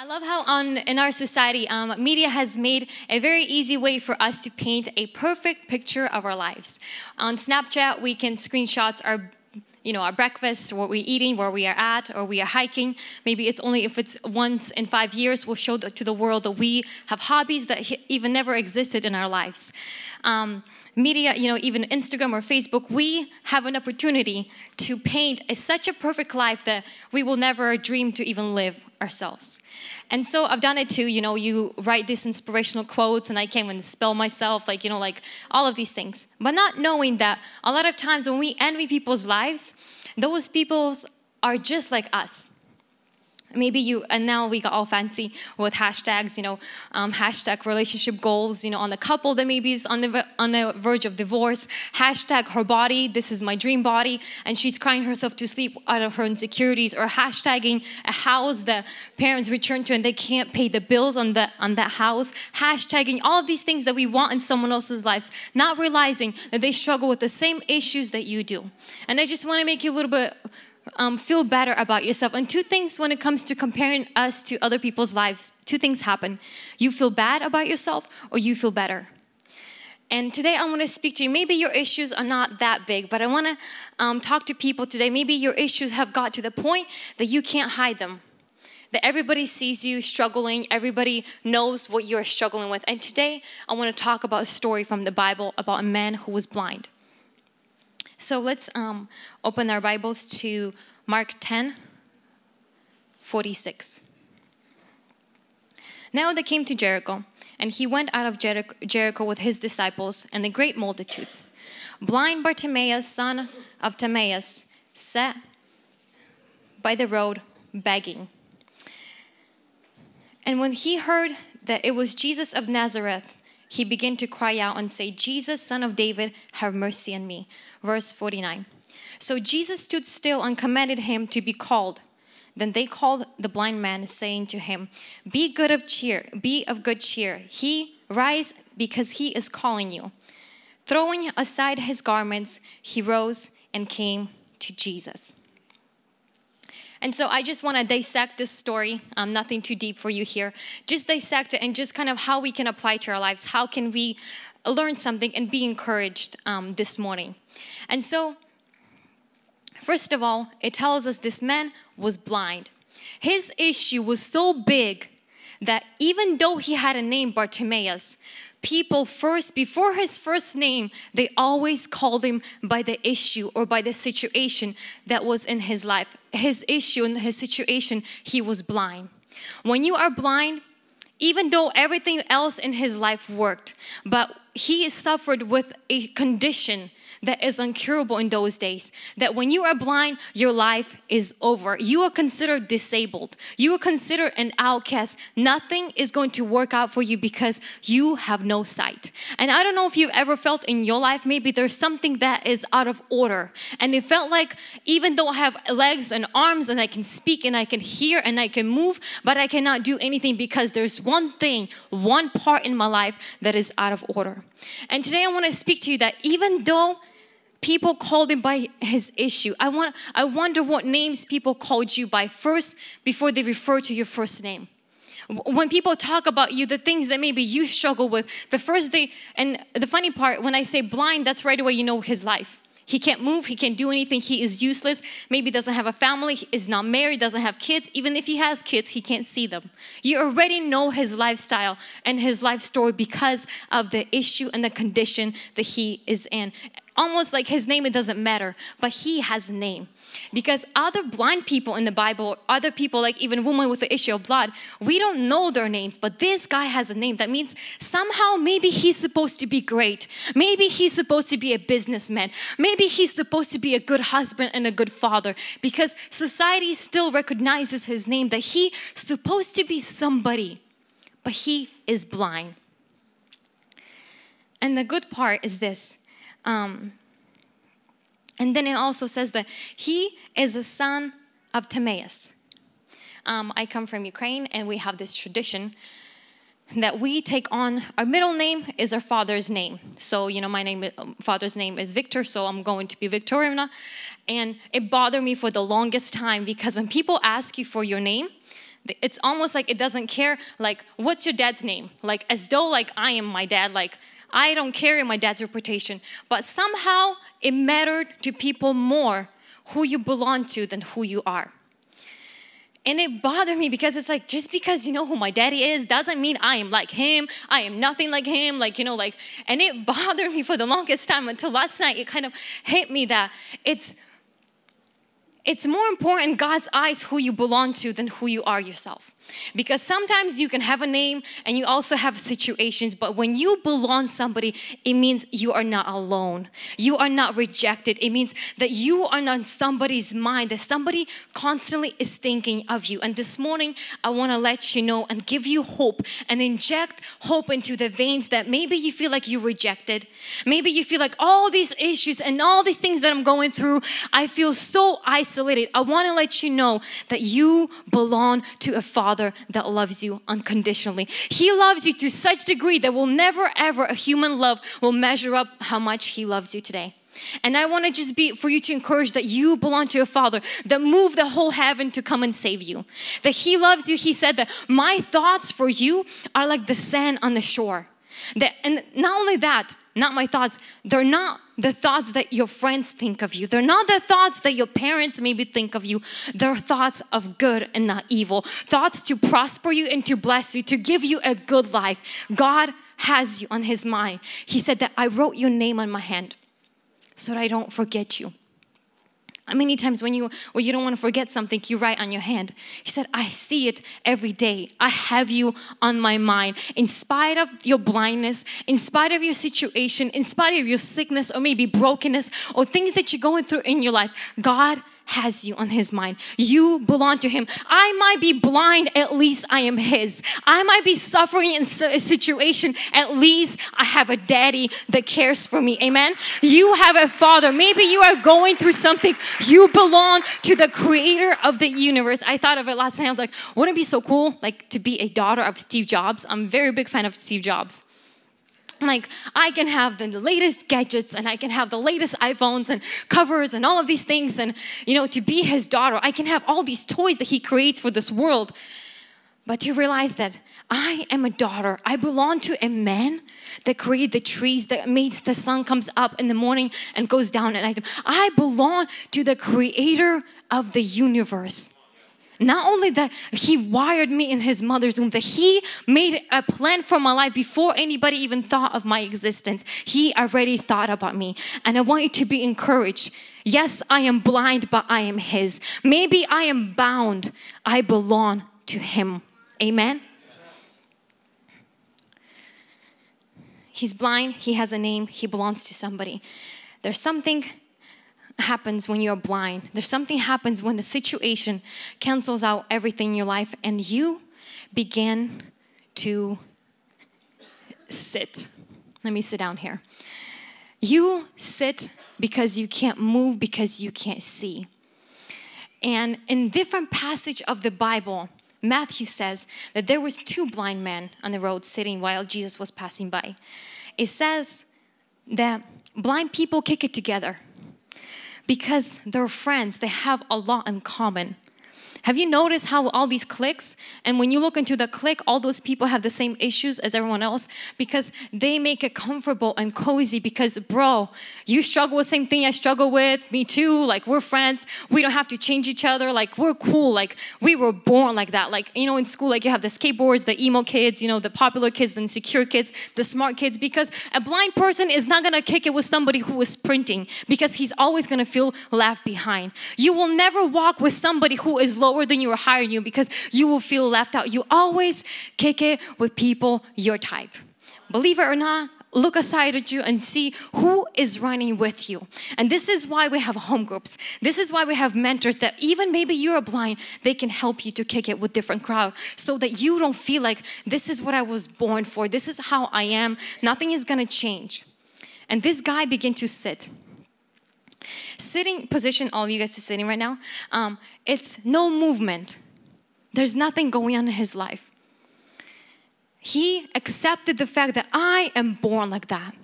I love how on in our society, um, media has made a very easy way for us to paint a perfect picture of our lives. On Snapchat, we can screenshots our you know, our breakfast, what we're eating, where we are at, or we are hiking. Maybe it's only if it's once in five years, we'll show to the world that we have hobbies that even never existed in our lives. Um, media, you know, even Instagram or Facebook, we have an opportunity to paint a, such a perfect life that we will never dream to even live ourselves. And so I've done it too, you know, you write these inspirational quotes and I can't even spell myself, like, you know, like all of these things. But not knowing that a lot of times when we envy people's lives, those people's are just like us maybe you and now we got all fancy with hashtags you know um, hashtag relationship goals you know on the couple that maybe is on the on the verge of divorce. Hashtag her body this is my dream body. And she's crying herself to sleep out of her insecurities or hashtagging a house that parents return to and they can't pay the bills on that on that house. Hashtagging all these things that we want in someone else's lives not realizing that they struggle with the same issues that you do. And i just want to make you a little bit um, feel better about yourself. And two things when it comes to comparing us to other people's lives, two things happen. You feel bad about yourself or you feel better. And today I want to speak to you. Maybe your issues are not that big, but I want to um, talk to people today. Maybe your issues have got to the point that you can't hide them. That everybody sees you struggling, everybody knows what you're struggling with. And today I want to talk about a story from the Bible about a man who was blind. So let's um, open our Bibles to Mark 10 46. Now they came to Jericho, and he went out of Jer- Jericho with his disciples and a great multitude. Blind Bartimaeus, son of Timaeus, sat by the road begging. And when he heard that it was Jesus of Nazareth, he began to cry out and say, Jesus, son of David, have mercy on me verse 49. So Jesus stood still and commanded him to be called. Then they called the blind man, saying to him, Be good of cheer, be of good cheer. He rise because he is calling you. Throwing aside his garments, he rose and came to Jesus. And so I just want to dissect this story. Um, nothing too deep for you here. Just dissect it and just kind of how we can apply to our lives. How can we learn something and be encouraged um, this morning? And so, first of all, it tells us this man was blind. His issue was so big that even though he had a name, Bartimaeus, people first, before his first name, they always called him by the issue or by the situation that was in his life. His issue and his situation, he was blind. When you are blind, even though everything else in his life worked, but he suffered with a condition that is incurable in those days. That when you are blind, your life is over. You are considered disabled. You are considered an outcast. Nothing is going to work out for you because you have no sight. And I don't know if you've ever felt in your life, maybe there's something that is out of order. And it felt like even though I have legs and arms and I can speak and I can hear and I can move, but I cannot do anything because there's one thing, one part in my life that is out of order. And today I want to speak to you that even though people called him by his issue. I want I wonder what names people called you by first before they refer to your first name. When people talk about you, the things that maybe you struggle with, the first day, and the funny part, when I say blind, that's right away you know his life. He can't move, he can't do anything, he is useless. Maybe doesn't have a family, is not married, doesn't have kids. Even if he has kids, he can't see them. You already know his lifestyle and his life story because of the issue and the condition that he is in almost like his name, it doesn't matter, but he has a name. Because other blind people in the Bible, other people like even women with the issue of blood, we don't know their names, but this guy has a name. That means somehow maybe he's supposed to be great. Maybe he's supposed to be a businessman. Maybe he's supposed to be a good husband and a good father because society still recognizes his name that he's supposed to be somebody, but he is blind. And the good part is this um, and then it also says that he is a son of Timaeus. Um, I come from Ukraine, and we have this tradition that we take on our middle name is our father's name. So, you know, my name, um, father's name is Victor, so I'm going to be Victorina. And it bothered me for the longest time because when people ask you for your name, it's almost like it doesn't care like what's your dad's name like as though like i am my dad like i don't carry my dad's reputation but somehow it mattered to people more who you belong to than who you are and it bothered me because it's like just because you know who my daddy is doesn't mean i am like him i am nothing like him like you know like and it bothered me for the longest time until last night it kind of hit me that it's it's more important in God's eyes who you belong to than who you are yourself. Because sometimes you can have a name and you also have situations, but when you belong somebody, it means you are not alone. You are not rejected. It means that you are not somebody's mind, that somebody constantly is thinking of you. And this morning, I want to let you know and give you hope and inject hope into the veins that maybe you feel like you rejected. Maybe you feel like all these issues and all these things that I'm going through, I feel so isolated. I want to let you know that you belong to a father Father that loves you unconditionally. He loves you to such degree that will never ever a human love will measure up how much He loves you today. And I want to just be for you to encourage that you belong to a father that moved the whole heaven to come and save you. That he loves you. He said that my thoughts for you are like the sand on the shore. That and not only that, not my thoughts, they're not the thoughts that your friends think of you. They're not the thoughts that your parents maybe think of you. They're thoughts of good and not evil. Thoughts to prosper you and to bless you, to give you a good life. God has you on his mind. He said that I wrote your name on my hand so that I don't forget you. Many times when you when you don't want to forget something, you write on your hand? He said, I see it every day. I have you on my mind. In spite of your blindness, in spite of your situation, in spite of your sickness or maybe brokenness or things that you're going through in your life, God has you on his mind. You belong to him. I might be blind, at least I am his. I might be suffering in a situation, at least I have a daddy that cares for me. Amen. You have a father. Maybe you are going through something. You belong to the creator of the universe. I thought of it last night. I was like, wouldn't it be so cool like to be a daughter of Steve Jobs? I'm a very big fan of Steve Jobs like I can have the latest gadgets and I can have the latest iPhones and covers and all of these things and you know to be his daughter. I can have all these toys that he creates for this world. But to realize that I am a daughter. I belong to a man that created the trees that makes the sun comes up in the morning and goes down at night. I belong to the creator of the universe not only that, He wired me in His mother's womb, that He made a plan for my life before anybody even thought of my existence. He already thought about me. And I want you to be encouraged. Yes, I am blind, but I am His. Maybe I am bound, I belong to Him. Amen. He's blind, he has a name, he belongs to somebody. There's something happens when you're blind. There's something happens when the situation cancels out everything in your life and you begin to sit. Let me sit down here. You sit because you can't move because you can't see. And in different passage of the Bible, Matthew says that there was two blind men on the road sitting while Jesus was passing by. It says that blind people kick it together because they're friends, they have a lot in common. Have you noticed how all these cliques, and when you look into the clique, all those people have the same issues as everyone else because they make it comfortable and cozy. Because, bro, you struggle with the same thing I struggle with, me too. Like, we're friends. We don't have to change each other. Like, we're cool. Like, we were born like that. Like, you know, in school, like, you have the skateboards, the emo kids, you know, the popular kids, the insecure kids, the smart kids. Because a blind person is not gonna kick it with somebody who is sprinting because he's always gonna feel left behind. You will never walk with somebody who is low lower than you or higher than you because you will feel left out. You always kick it with people your type. Believe it or not, look aside at you and see who is running with you. And this is why we have home groups. This is why we have mentors that even maybe you're blind, they can help you to kick it with different crowd so that you don't feel like this is what I was born for. This is how I am. Nothing is going to change. And this guy began to sit Sitting position, all of you guys are sitting right now, um, it's no movement. There's nothing going on in his life. He accepted the fact that I am born like that.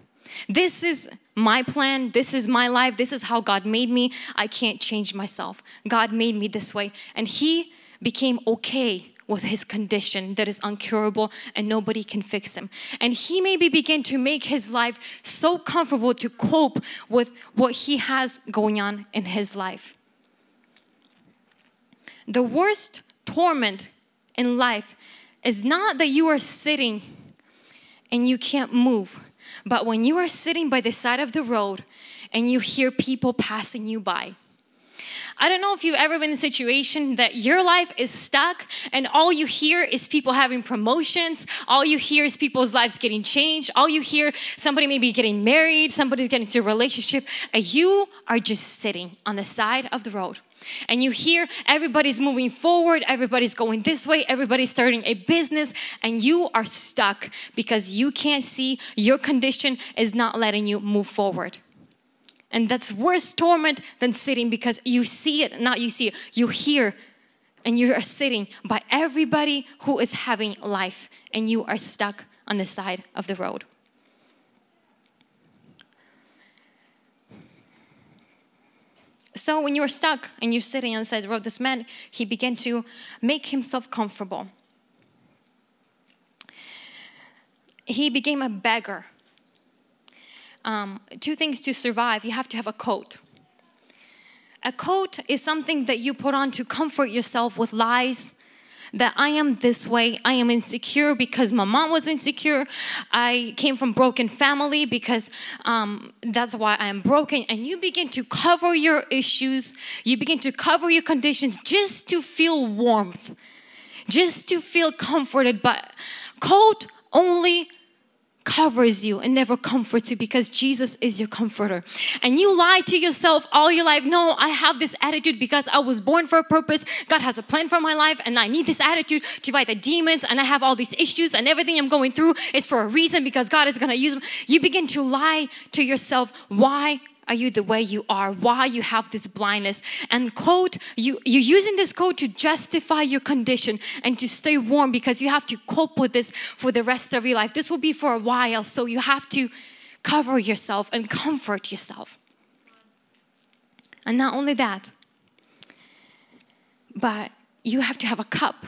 This is my plan. This is my life. This is how God made me. I can't change myself. God made me this way. And he became okay with his condition that is incurable and nobody can fix him. And he maybe begin to make his life so comfortable to cope with what he has going on in his life. The worst torment in life is not that you are sitting and you can't move, but when you are sitting by the side of the road and you hear people passing you by. I don't know if you've ever been in a situation that your life is stuck and all you hear is people having promotions, all you hear is people's lives getting changed, all you hear somebody maybe getting married, somebody's getting into a relationship, and you are just sitting on the side of the road. And you hear everybody's moving forward, everybody's going this way, everybody's starting a business, and you are stuck because you can't see your condition is not letting you move forward. And that's worse torment than sitting because you see it, not you see it, you hear and you are sitting by everybody who is having life and you are stuck on the side of the road. So when you're stuck and you're sitting on the side of the road, this man, he began to make himself comfortable. He became a beggar um, two things to survive you have to have a coat. A coat is something that you put on to comfort yourself with lies that I am this way. I am insecure because my mom was insecure. I came from broken family because um, that's why I am broken. And you begin to cover your issues. You begin to cover your conditions just to feel warmth, just to feel comforted. But coat only covers you and never comforts you because Jesus is your comforter. And you lie to yourself all your life. No, I have this attitude because I was born for a purpose. God has a plan for my life and I need this attitude to fight the demons and I have all these issues and everything I'm going through is for a reason because God is going to use them. You begin to lie to yourself. Why are you the way you are? Why you have this blindness? And code, you, you're using this code to justify your condition and to stay warm because you have to cope with this for the rest of your life. This will be for a while, so you have to cover yourself and comfort yourself. And not only that, but you have to have a cup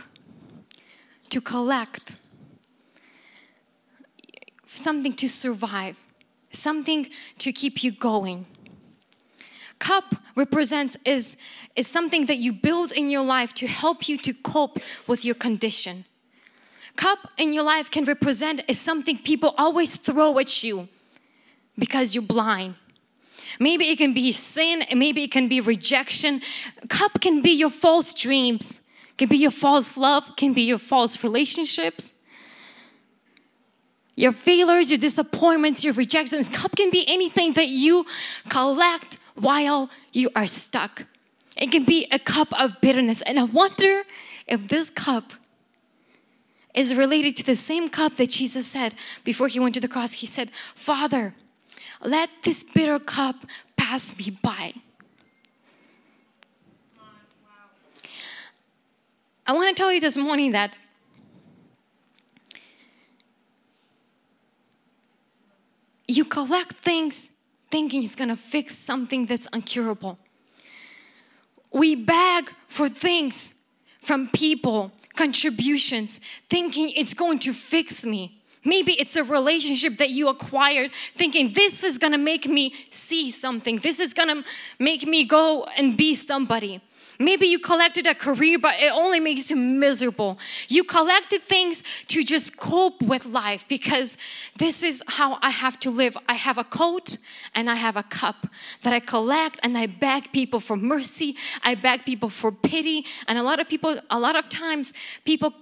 to collect something to survive something to keep you going. Cup represents is, is something that you build in your life to help you to cope with your condition. Cup in your life can represent is something people always throw at you because you're blind. Maybe it can be sin, maybe it can be rejection. Cup can be your false dreams, can be your false love, can be your false relationships your failures, your disappointments, your rejections. Cup can be anything that you collect while you are stuck. It can be a cup of bitterness. And I wonder if this cup is related to the same cup that Jesus said before he went to the cross. He said, Father, let this bitter cup pass me by. I want to tell you this morning that you collect things thinking it's gonna fix something that's incurable. We beg for things from people, contributions, thinking it's going to fix me. Maybe it's a relationship that you acquired thinking this is gonna make me see something, this is gonna make me go and be somebody. Maybe you collected a career, but it only makes you miserable. You collected things to just cope with life because this is how I have to live. I have a coat and I have a cup that I collect and I beg people for mercy. I beg people for pity. And a lot of people, a lot of times, people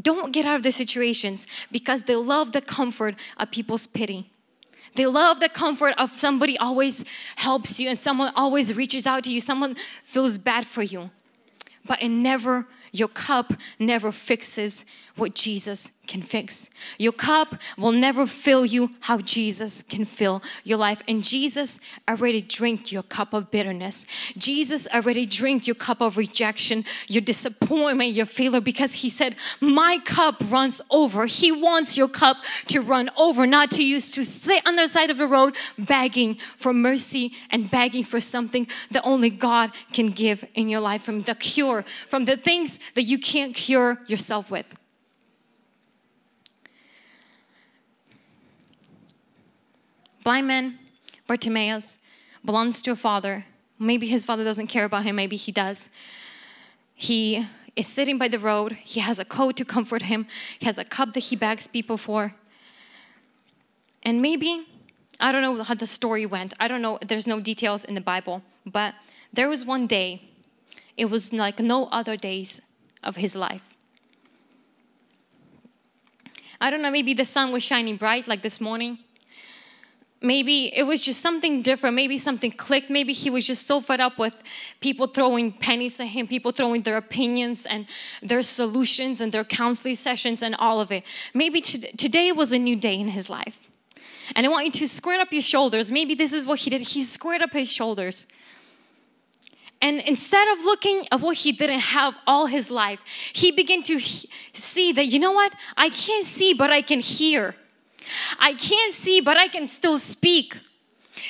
don't get out of the situations because they love the comfort of people's pity. They love the comfort of somebody always helps you and someone always reaches out to you, someone feels bad for you. But it never, your cup never fixes what Jesus can fix. Your cup will never fill you how Jesus can fill your life. And Jesus already drank your cup of bitterness. Jesus already drank your cup of rejection, your disappointment, your failure, because He said, My cup runs over. He wants your cup to run over, not to use to sit on the side of the road begging for mercy and begging for something that only God can give in your life from the cure, from the things that you can't cure yourself with. Blind man, Bartimaeus, belongs to a father. Maybe his father doesn't care about him, maybe he does. He is sitting by the road. He has a coat to comfort him, he has a cup that he begs people for. And maybe, I don't know how the story went. I don't know, there's no details in the Bible, but there was one day, it was like no other days of his life. I don't know, maybe the sun was shining bright like this morning maybe it was just something different. Maybe something clicked. Maybe he was just so fed up with people throwing pennies at him, people throwing their opinions and their solutions and their counseling sessions and all of it. Maybe today was a new day in his life. And I want you to square up your shoulders. Maybe this is what he did. He squared up his shoulders. And instead of looking at what he didn't have all his life, he began to see that, you know what? I can't see, but I can hear. I can't see, but I can still speak.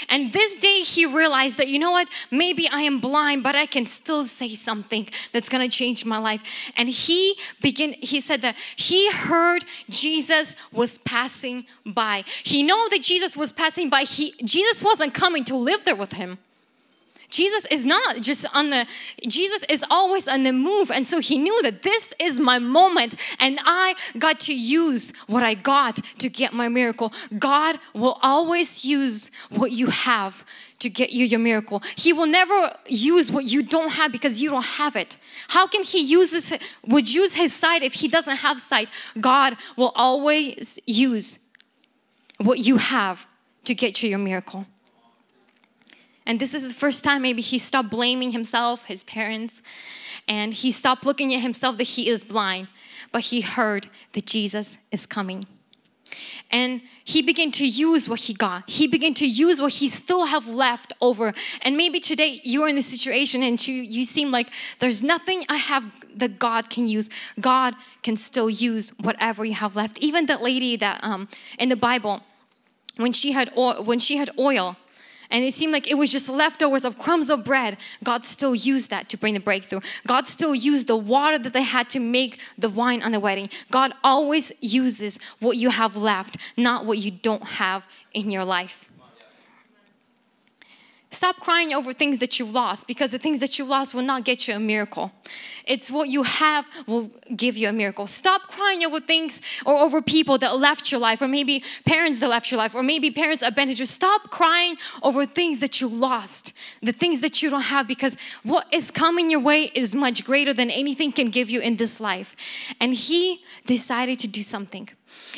And this day he realized that, you know what, maybe I am blind, but I can still say something that's gonna change my life. And he began, he said that he heard Jesus was passing by. He know that Jesus was passing by. He Jesus wasn't coming to live there with him. Jesus is not just on the, Jesus is always on the move. And so he knew that this is my moment and I got to use what I got to get my miracle. God will always use what you have to get you your miracle. He will never use what you don't have because you don't have it. How can he use this, would use his sight if he doesn't have sight? God will always use what you have to get you your miracle. And this is the first time maybe he stopped blaming himself, his parents, and he stopped looking at himself that he is blind, but he heard that Jesus is coming. And he began to use what he got. He began to use what he still have left over. And maybe today you're in this situation and you, you seem like there's nothing I have that God can use. God can still use whatever you have left. Even that lady that um, in the Bible, when she had oil, when she had oil, and it seemed like it was just leftovers of crumbs of bread, God still used that to bring the breakthrough. God still used the water that they had to make the wine on the wedding. God always uses what you have left, not what you don't have in your life. Stop crying over things that you've lost because the things that you lost will not get you a miracle. It's what you have will give you a miracle. Stop crying over things or over people that left your life, or maybe parents that left your life, or maybe parents abandoned you. Stop crying over things that you lost, the things that you don't have, because what is coming your way is much greater than anything can give you in this life. And He decided to do something.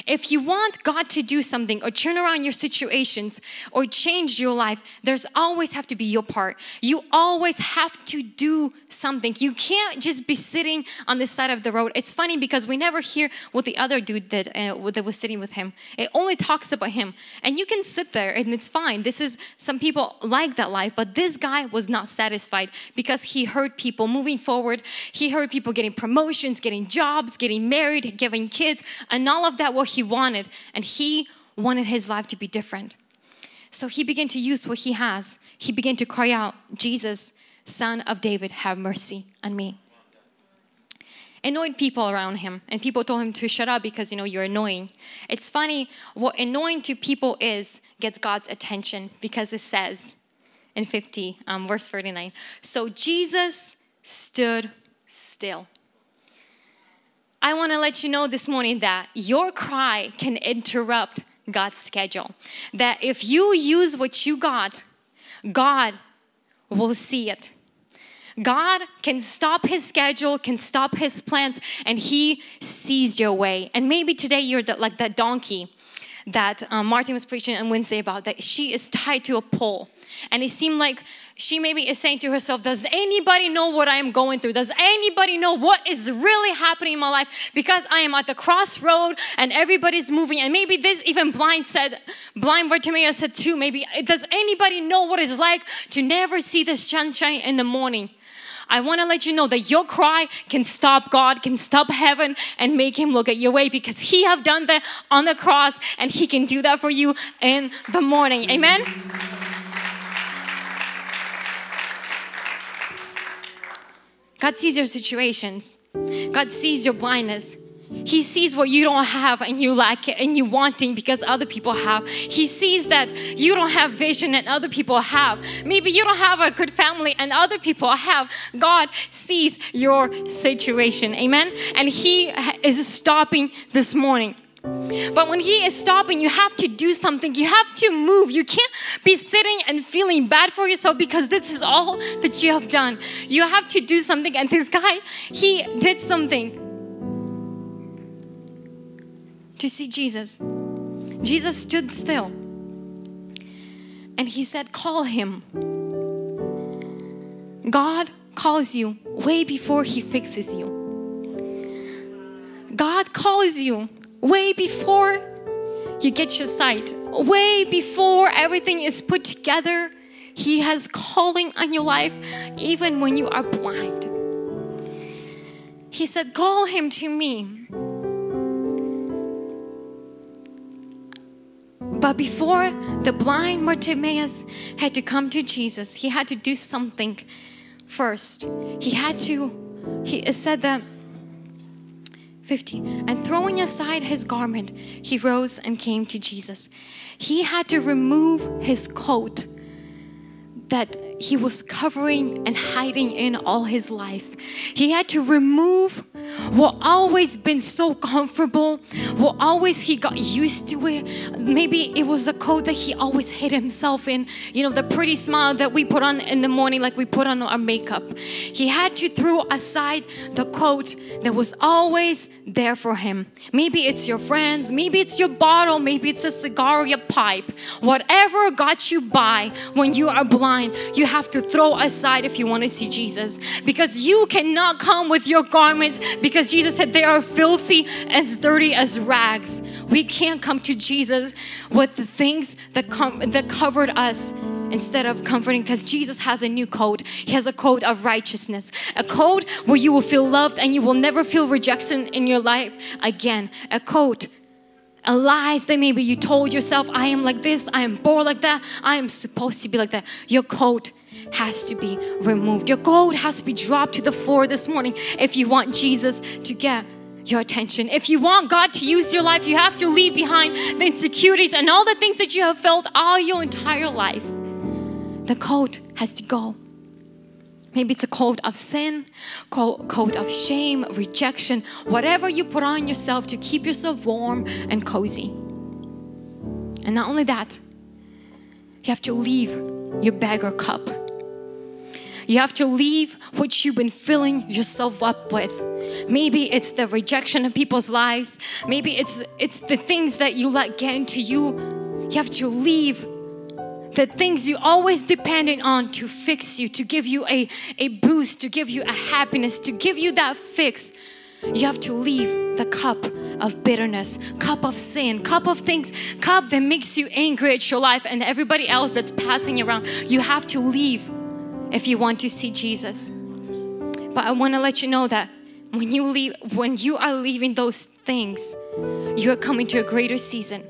If you want God to do something or turn around your situations or change your life, there's always have to be your part. You always have to do something. You can't just be sitting on the side of the road. It's funny because we never hear what the other dude did uh, that was sitting with him. It only talks about him. And you can sit there and it's fine. This is some people like that life, but this guy was not satisfied because he heard people moving forward. He heard people getting promotions, getting jobs, getting married, giving kids, and all of that what he wanted. And he wanted his life to be different. So he began to use what he has. He began to cry out, Jesus, Son of David, have mercy on me. Annoyed people around him, and people told him to shut up because you know you're annoying. It's funny what annoying to people is gets God's attention because it says in 50, um, verse 49 So Jesus stood still. I want to let you know this morning that your cry can interrupt God's schedule. That if you use what you got, God will see it. God can stop his schedule, can stop his plans, and he sees your way. And maybe today you're the, like that donkey that um, Martin was preaching on Wednesday about, that she is tied to a pole. And it seemed like she maybe is saying to herself, Does anybody know what I am going through? Does anybody know what is really happening in my life? Because I am at the crossroad and everybody's moving. And maybe this even blind said, blind Bartimaeus said too, maybe, does anybody know what it's like to never see the sunshine in the morning? I want to let you know that your cry can stop God, can stop heaven and make him look at your way because he have done that on the cross and he can do that for you in the morning. Amen. God sees your situations. God sees your blindness. He sees what you don't have and you lack it and you wanting because other people have. He sees that you don't have vision and other people have. Maybe you don't have a good family and other people have. God sees your situation. Amen. And He is stopping this morning. But when He is stopping, you have to do something. You have to move. You can't be sitting and feeling bad for yourself because this is all that you have done. You have to do something. And this guy, he did something to see Jesus. Jesus stood still and he said, Call him. God calls you way before he fixes you. God calls you way before you get your sight, way before everything is put together. He has calling on your life even when you are blind. He said, Call him to me. But before the blind Bartimaeus had to come to Jesus, he had to do something first. He had to, he said that 15. And throwing aside his garment, he rose and came to Jesus. He had to remove his coat that he was covering and hiding in all his life. He had to remove what always been so comfortable, what always he got used to it. Maybe it was a coat that he always hid himself in, you know, the pretty smile that we put on in the morning, like we put on our makeup. He had to throw aside the coat that was always there for him. Maybe it's your friends, maybe it's your bottle, maybe it's a cigar or your pipe. Whatever got you by when you are blind, you have to throw aside if you want to see Jesus. Because you cannot come with your garments because Jesus said they are filthy as dirty as rags. We can't come to Jesus with the things that, com- that covered us instead of comforting because Jesus has a new code. He has a code of righteousness, a code where you will feel loved and you will never feel rejection in your life again. A code a lies that maybe you told yourself, I am like this, I am born like that, I am supposed to be like that. Your code has to be removed. Your gold has to be dropped to the floor this morning if you want Jesus to get your attention. If you want God to use your life, you have to leave behind the insecurities and all the things that you have felt all your entire life. The coat has to go. Maybe it's a coat of sin, coat of shame, rejection, whatever you put on yourself to keep yourself warm and cozy. And not only that, you have to leave your beggar cup you have to leave what you've been filling yourself up with. Maybe it's the rejection of people's lives. Maybe it's it's the things that you let get into you. You have to leave the things you always depended on to fix you, to give you a, a boost, to give you a happiness, to give you that fix. You have to leave the cup of bitterness, cup of sin, cup of things, cup that makes you angry at your life and everybody else that's passing around. You have to leave if you want to see Jesus. But I want to let you know that when you leave when you are leaving those things, you are coming to a greater season.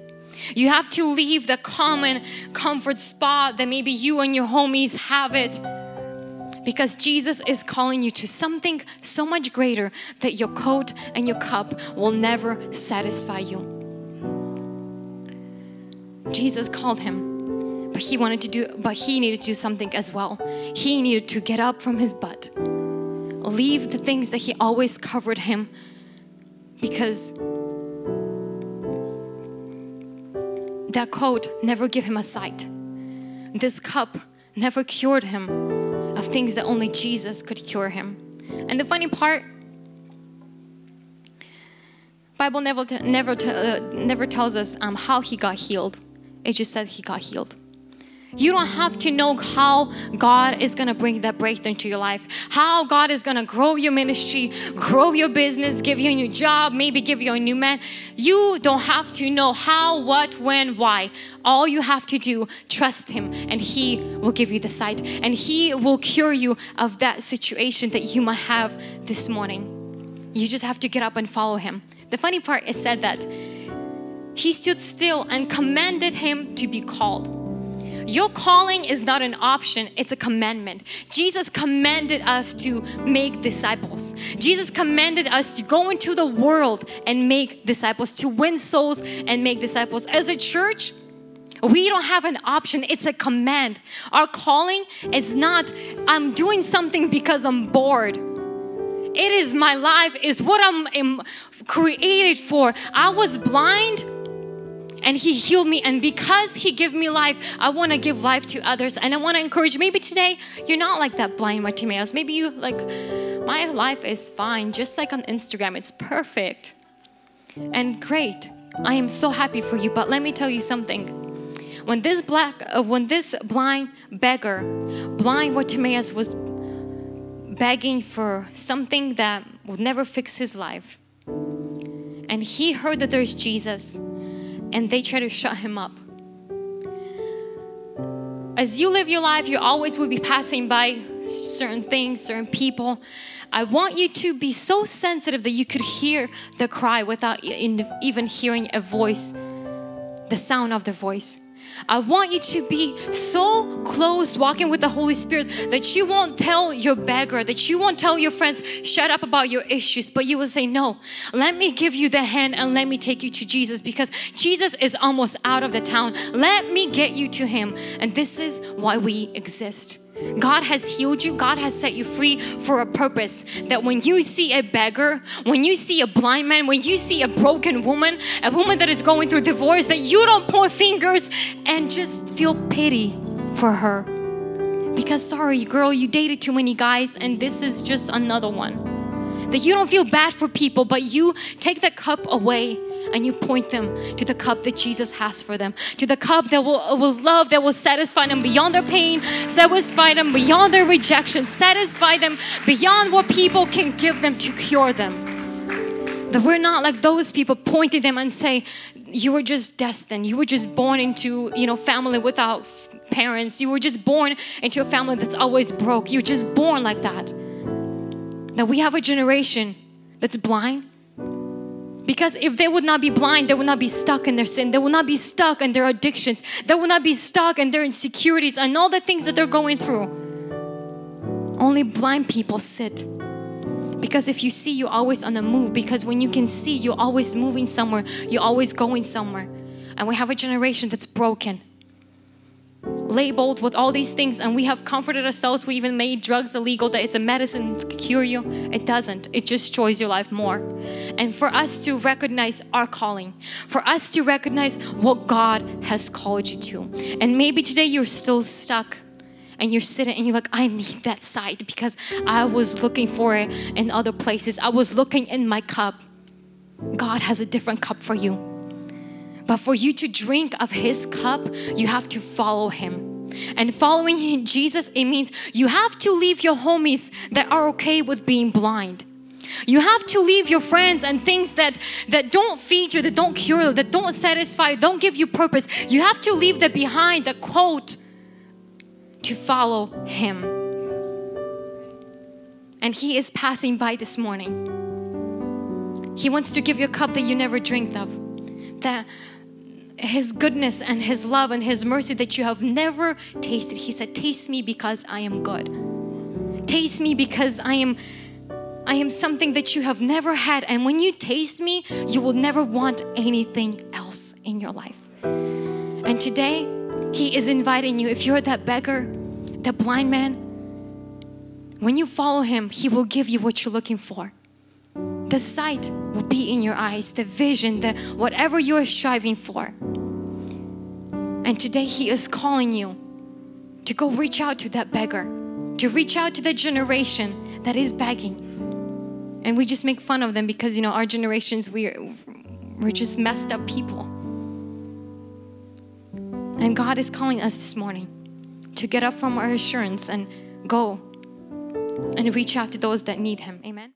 You have to leave the common comfort spot that maybe you and your homies have it. Because Jesus is calling you to something so much greater that your coat and your cup will never satisfy you. Jesus called him but he wanted to do, but he needed to do something as well. He needed to get up from his butt, leave the things that he always covered him because that coat never gave him a sight. This cup never cured him of things that only Jesus could cure him. And the funny part, Bible never never uh, never tells us um, how he got healed. It just said he got healed. You don't have to know how God is going to bring that breakthrough into your life, how God is going to grow your ministry, grow your business, give you a new job, maybe give you a new man. You don't have to know how, what, when, why. All you have to do, trust Him, and He will give you the sight, and He will cure you of that situation that you might have this morning. You just have to get up and follow Him. The funny part is said that He stood still and commanded him to be called. Your calling is not an option, it's a commandment. Jesus commanded us to make disciples. Jesus commanded us to go into the world and make disciples, to win souls and make disciples. As a church, we don't have an option, it's a command. Our calling is not, I'm doing something because I'm bored. It is my life, is what I'm created for. I was blind and he healed me. And because he gave me life i want to give life to others. And i want to encourage maybe today you're not like that blind Bartimaeus. Maybe you like my life is fine just like on instagram. It's perfect. And great. I am so happy for you. But let me tell you something. When this black uh, when this blind beggar blind Bartimaeus was begging for something that would never fix his life and he heard that there's jesus and they try to shut him up. As you live your life, you always will be passing by certain things, certain people. I want you to be so sensitive that you could hear the cry without even hearing a voice, the sound of the voice. I want you to be so close walking with the Holy Spirit that you won't tell your beggar, that you won't tell your friends, shut up about your issues, but you will say, No, let me give you the hand and let me take you to Jesus because Jesus is almost out of the town. Let me get you to Him. And this is why we exist. God has healed you, God has set you free for a purpose. That when you see a beggar, when you see a blind man, when you see a broken woman, a woman that is going through divorce, that you don't point fingers and just feel pity for her. Because, sorry, girl, you dated too many guys, and this is just another one. That you don't feel bad for people, but you take the cup away and you point them to the cup that Jesus has for them, to the cup that will, uh, will love, that will satisfy them beyond their pain, satisfy them beyond their rejection, satisfy them beyond what people can give them to cure them. That we're not like those people pointing them and say, you were just destined. You were just born into, you know, family without parents. You were just born into a family that's always broke. You're just born like that. That we have a generation that's blind, because if they would not be blind, they would not be stuck in their sin. They would not be stuck in their addictions. They would not be stuck in their insecurities and all the things that they're going through. Only blind people sit. Because if you see, you're always on the move. Because when you can see, you're always moving somewhere, you're always going somewhere. And we have a generation that's broken labeled with all these things and we have comforted ourselves. We even made drugs illegal that it's a medicine to cure you. It doesn't. It just destroys your life more. And for us to recognize our calling for us to recognize what god has called you to. And maybe today you're still stuck and you're sitting and you're like i need that sight because i was looking for it in other places. I was looking in my cup. God has a different cup for you but for you to drink of His cup, you have to follow Him. And following Jesus, it means you have to leave your homies that are okay with being blind. You have to leave your friends and things that, that don't feed you, that don't cure you, that don't satisfy, don't give you purpose. You have to leave that behind, the quote, to follow Him. And He is passing by this morning. He wants to give you a cup that you never dreamed of. That his goodness and His love and His mercy that you have never tasted. He said, Taste me because I am good. Taste me because I am. I am something that you have never had, and when you taste me, you will never want anything else in your life. And today, He is inviting you. If you're that beggar, that blind man, when you follow Him, He will give you what you're looking for the sight will be in your eyes, the vision, the whatever you're striving for. And today He is calling you to go reach out to that beggar, to reach out to the generation that is begging. And we just make fun of them because you know our generations we're we're just messed up people. And God is calling us this morning to get up from our assurance and go and reach out to those that need Him. Amen.